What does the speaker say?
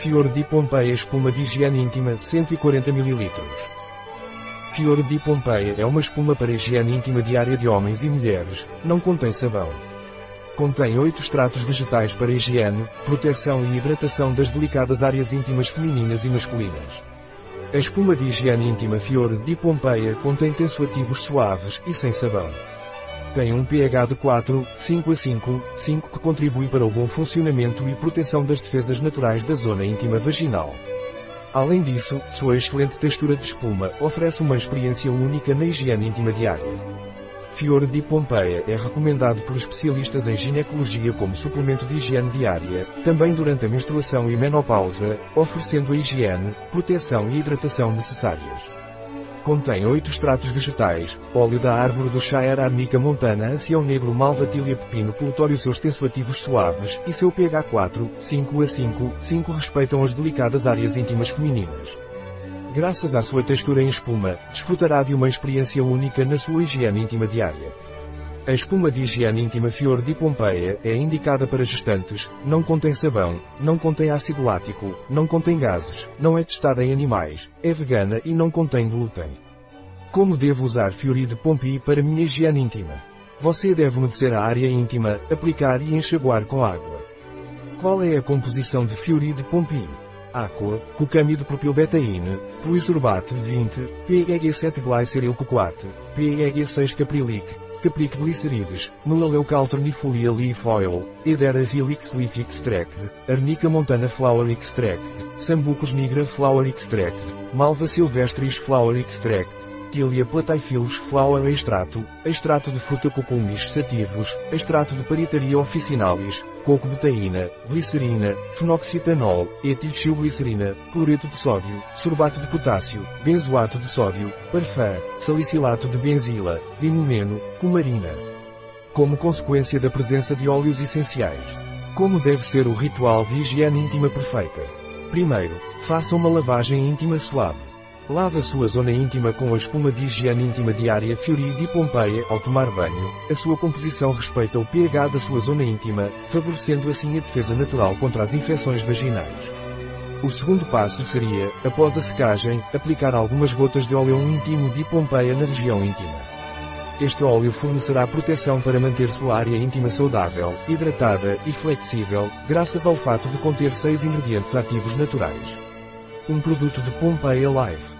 Fior di Pompeia Espuma de higiene íntima 140 ml. Fior di Pompeia é uma espuma para higiene íntima diária de homens e mulheres, não contém sabão. Contém 8 extratos vegetais para higiene, proteção e hidratação das delicadas áreas íntimas femininas e masculinas. A espuma de higiene íntima Fior di Pompeia contém tensoativos suaves e sem sabão. Tem um pH de 4, 5 a 5, 5 que contribui para o bom funcionamento e proteção das defesas naturais da zona íntima vaginal. Além disso, sua excelente textura de espuma oferece uma experiência única na higiene íntima diária. Fior di Pompeia é recomendado por especialistas em ginecologia como suplemento de higiene diária, também durante a menstruação e menopausa, oferecendo a higiene, proteção e hidratação necessárias. Contém oito extratos vegetais, óleo da árvore do Shire Arnica montana ancião negro malvatília pepino plutório seus tensoativos suaves e seu pH 4, 5 a 5, 5 respeitam as delicadas áreas íntimas femininas. Graças à sua textura em espuma, desfrutará de uma experiência única na sua higiene íntima diária. A espuma de higiene íntima Fior di Pompeia é indicada para gestantes, não contém sabão, não contém ácido lático, não contém gases, não é testada em animais, é vegana e não contém glúten. Como devo usar Fiori de Pompeii para minha higiene íntima? Você deve umedecer a área íntima, aplicar e enxaguar com água. Qual é a composição de Fiori de Pompeii? Aqua, cucâmido propilbetaína, pluisorbate 20, PEG 7 glycerylcocoate, PEG 6 caprilic, Capric glicerides, Melaleucalternifolia leaf oil, Edera helix leaf extract, Arnica montana flower extract, Sambucus nigra flower extract, Malva silvestris flower extract, Tilia plataiphilus flower extrato, extrato de fruta cucumis sativos, extrato de paritaria officinalis, coco betaína, glicerina, fenoxitanol, etilxilglicerina, cloreto de sódio, sorbato de potássio, benzoato de sódio, parfum, salicilato de benzila, linumeno, cumarina. Como consequência da presença de óleos essenciais. Como deve ser o ritual de higiene íntima perfeita? Primeiro, faça uma lavagem íntima suave. Lave sua zona íntima com a espuma de higiene íntima diária Fiori di Pompeia ao tomar banho. A sua composição respeita o pH da sua zona íntima, favorecendo assim a defesa natural contra as infecções vaginais. O segundo passo seria, após a secagem, aplicar algumas gotas de óleo íntimo de Pompeia na região íntima. Este óleo fornecerá proteção para manter sua área íntima saudável, hidratada e flexível, graças ao fato de conter seis ingredientes ativos naturais. Um produto de Pompeia Life.